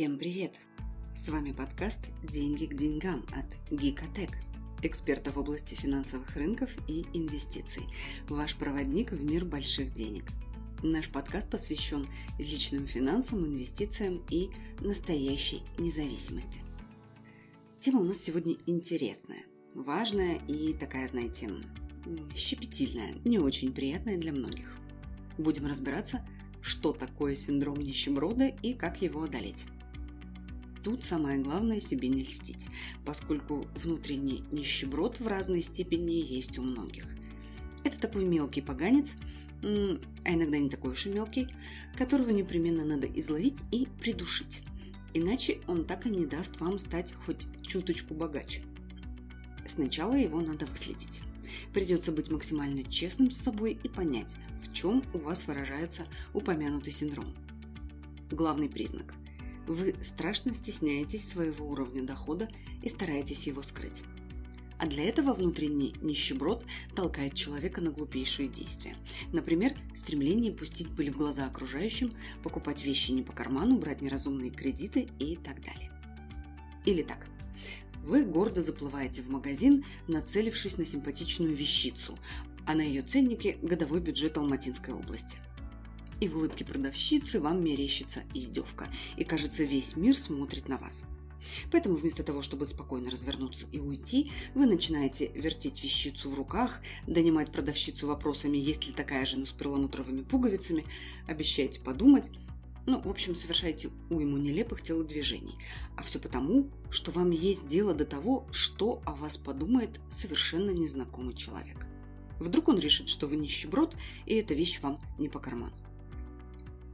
Всем привет! С вами подкаст «Деньги к деньгам» от Гикотек, эксперта в области финансовых рынков и инвестиций, ваш проводник в мир больших денег. Наш подкаст посвящен личным финансам, инвестициям и настоящей независимости. Тема у нас сегодня интересная, важная и такая, знаете, щепетильная, не очень приятная для многих. Будем разбираться, что такое синдром нищеброда и как его одолеть. Тут самое главное себе не льстить, поскольку внутренний нищеброд в разной степени есть у многих. Это такой мелкий поганец, а иногда не такой уж и мелкий, которого непременно надо изловить и придушить. Иначе он так и не даст вам стать хоть чуточку богаче. Сначала его надо выследить. Придется быть максимально честным с собой и понять, в чем у вас выражается упомянутый синдром. Главный признак. Вы страшно стесняетесь своего уровня дохода и стараетесь его скрыть. А для этого внутренний нищеброд толкает человека на глупейшие действия. Например, стремление пустить пыль в глаза окружающим, покупать вещи не по карману, брать неразумные кредиты и так далее. Или так. Вы гордо заплываете в магазин, нацелившись на симпатичную вещицу, а на ее ценнике годовой бюджет Алматинской области. И в улыбке продавщицы вам мерещится издевка, и кажется, весь мир смотрит на вас. Поэтому вместо того, чтобы спокойно развернуться и уйти, вы начинаете вертеть вещицу в руках, донимать продавщицу вопросами, есть ли такая же, но с перламутровыми пуговицами, обещаете подумать, ну, в общем, совершаете уйму нелепых телодвижений. А все потому, что вам есть дело до того, что о вас подумает совершенно незнакомый человек. Вдруг он решит, что вы нищеброд, и эта вещь вам не по карману.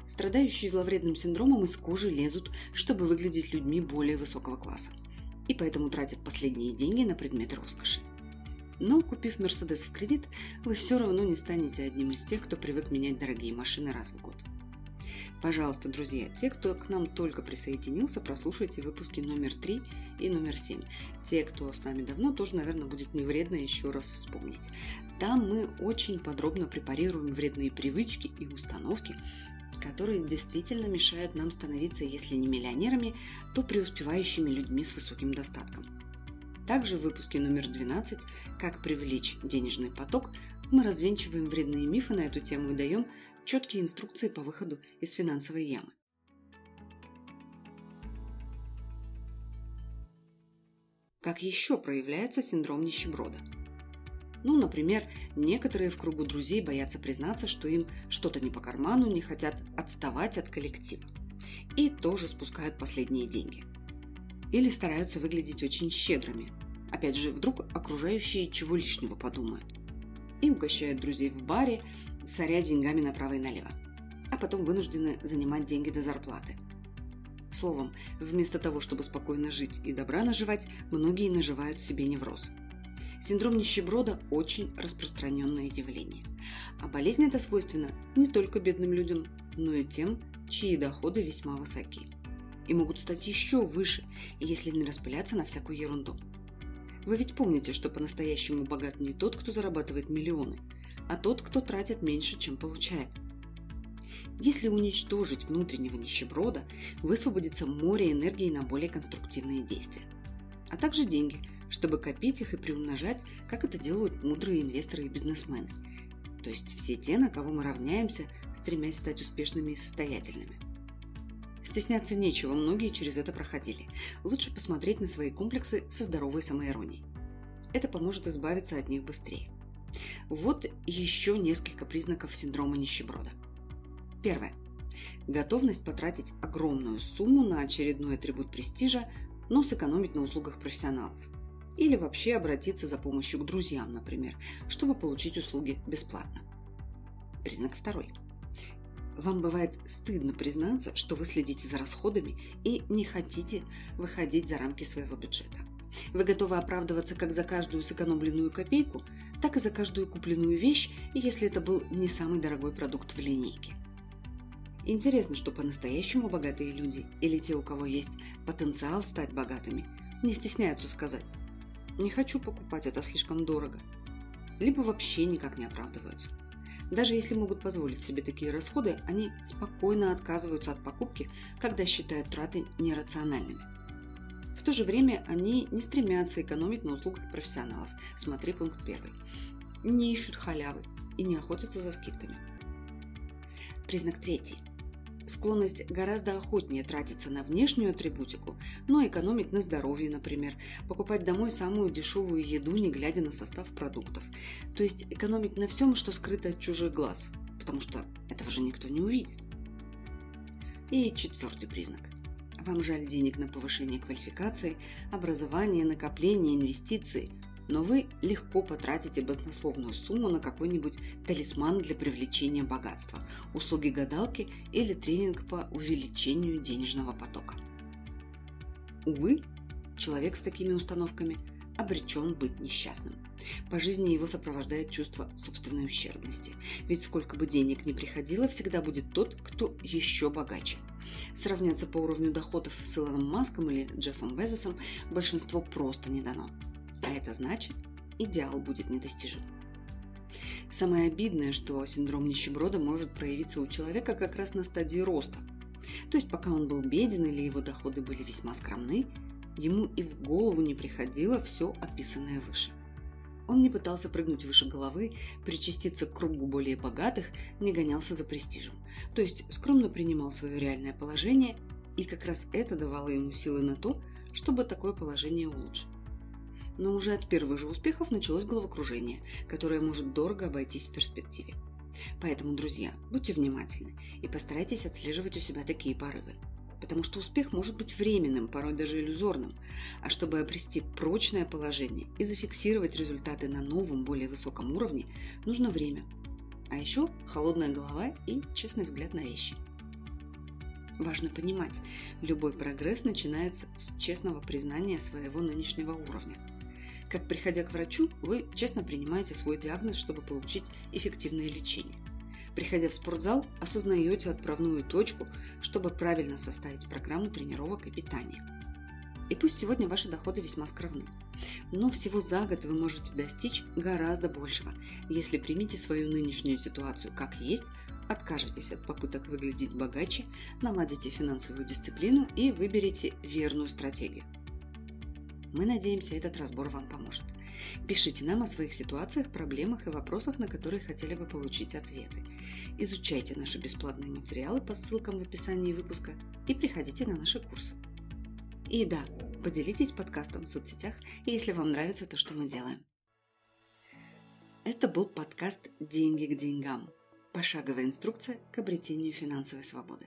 Страдающие зловредным синдромом из кожи лезут, чтобы выглядеть людьми более высокого класса. И поэтому тратят последние деньги на предметы роскоши. Но, купив Мерседес в кредит, вы все равно не станете одним из тех, кто привык менять дорогие машины раз в год. Пожалуйста, друзья, те, кто к нам только присоединился, прослушайте выпуски номер 3 и номер 7. Те, кто с нами давно, тоже, наверное, будет не вредно еще раз вспомнить. Там мы очень подробно препарируем вредные привычки и установки, которые действительно мешают нам становиться, если не миллионерами, то преуспевающими людьми с высоким достатком. Также в выпуске номер 12 «Как привлечь денежный поток» мы развенчиваем вредные мифы на эту тему и даем четкие инструкции по выходу из финансовой ямы. Как еще проявляется синдром нищеброда? Ну, например, некоторые в кругу друзей боятся признаться, что им что-то не по карману, не хотят отставать от коллектива. И тоже спускают последние деньги. Или стараются выглядеть очень щедрыми. Опять же, вдруг окружающие чего лишнего подумают. И угощают друзей в баре, соря деньгами направо и налево. А потом вынуждены занимать деньги до зарплаты. Словом, вместо того, чтобы спокойно жить и добра наживать, многие наживают себе невроз. Синдром нищеброда – очень распространенное явление. А болезнь эта свойственна не только бедным людям, но и тем, чьи доходы весьма высоки. И могут стать еще выше, если не распыляться на всякую ерунду. Вы ведь помните, что по-настоящему богат не тот, кто зарабатывает миллионы, а тот, кто тратит меньше, чем получает. Если уничтожить внутреннего нищеброда, высвободится море энергии на более конструктивные действия. А также деньги, чтобы копить их и приумножать, как это делают мудрые инвесторы и бизнесмены. То есть все те, на кого мы равняемся, стремясь стать успешными и состоятельными. Стесняться нечего, многие через это проходили. Лучше посмотреть на свои комплексы со здоровой самоиронией. Это поможет избавиться от них быстрее. Вот еще несколько признаков синдрома нищеброда. Первое. Готовность потратить огромную сумму на очередной атрибут престижа, но сэкономить на услугах профессионалов. Или вообще обратиться за помощью к друзьям, например, чтобы получить услуги бесплатно. Признак второй. Вам бывает стыдно признаться, что вы следите за расходами и не хотите выходить за рамки своего бюджета. Вы готовы оправдываться как за каждую сэкономленную копейку, так и за каждую купленную вещь, если это был не самый дорогой продукт в линейке. Интересно, что по-настоящему богатые люди или те, у кого есть потенциал стать богатыми, не стесняются сказать «не хочу покупать, это слишком дорого», либо вообще никак не оправдываются. Даже если могут позволить себе такие расходы, они спокойно отказываются от покупки, когда считают траты нерациональными. В то же время они не стремятся экономить на услугах профессионалов. Смотри пункт первый. Не ищут халявы и не охотятся за скидками. Признак третий. Склонность гораздо охотнее тратиться на внешнюю атрибутику, но экономить на здоровье, например, покупать домой самую дешевую еду, не глядя на состав продуктов. То есть экономить на всем, что скрыто от чужих глаз, потому что этого же никто не увидит. И четвертый признак. Вам жаль денег на повышение квалификации, образование, накопление, инвестиции – но вы легко потратите баснословную сумму на какой-нибудь талисман для привлечения богатства, услуги гадалки или тренинг по увеличению денежного потока. Увы, человек с такими установками обречен быть несчастным. По жизни его сопровождает чувство собственной ущербности. Ведь сколько бы денег ни приходило, всегда будет тот, кто еще богаче. Сравняться по уровню доходов с Илоном Маском или Джеффом Безосом большинство просто не дано. А это значит, идеал будет недостижим. Самое обидное, что синдром нищеброда может проявиться у человека как раз на стадии роста. То есть пока он был беден или его доходы были весьма скромны, ему и в голову не приходило все описанное выше. Он не пытался прыгнуть выше головы, причаститься к кругу более богатых, не гонялся за престижем. То есть скромно принимал свое реальное положение, и как раз это давало ему силы на то, чтобы такое положение улучшить но уже от первых же успехов началось головокружение, которое может дорого обойтись в перспективе. Поэтому, друзья, будьте внимательны и постарайтесь отслеживать у себя такие порывы. Потому что успех может быть временным, порой даже иллюзорным. А чтобы обрести прочное положение и зафиксировать результаты на новом, более высоком уровне, нужно время. А еще холодная голова и честный взгляд на вещи. Важно понимать, любой прогресс начинается с честного признания своего нынешнего уровня – как приходя к врачу, вы честно принимаете свой диагноз, чтобы получить эффективное лечение. Приходя в спортзал, осознаете отправную точку, чтобы правильно составить программу тренировок и питания. И пусть сегодня ваши доходы весьма скромны, но всего за год вы можете достичь гораздо большего, если примите свою нынешнюю ситуацию как есть, откажетесь от попыток выглядеть богаче, наладите финансовую дисциплину и выберете верную стратегию – мы надеемся, этот разбор вам поможет. Пишите нам о своих ситуациях, проблемах и вопросах, на которые хотели бы получить ответы. Изучайте наши бесплатные материалы по ссылкам в описании выпуска и приходите на наши курсы. И да, поделитесь подкастом в соцсетях, если вам нравится то, что мы делаем. Это был подкаст «Деньги к деньгам». Пошаговая инструкция к обретению финансовой свободы.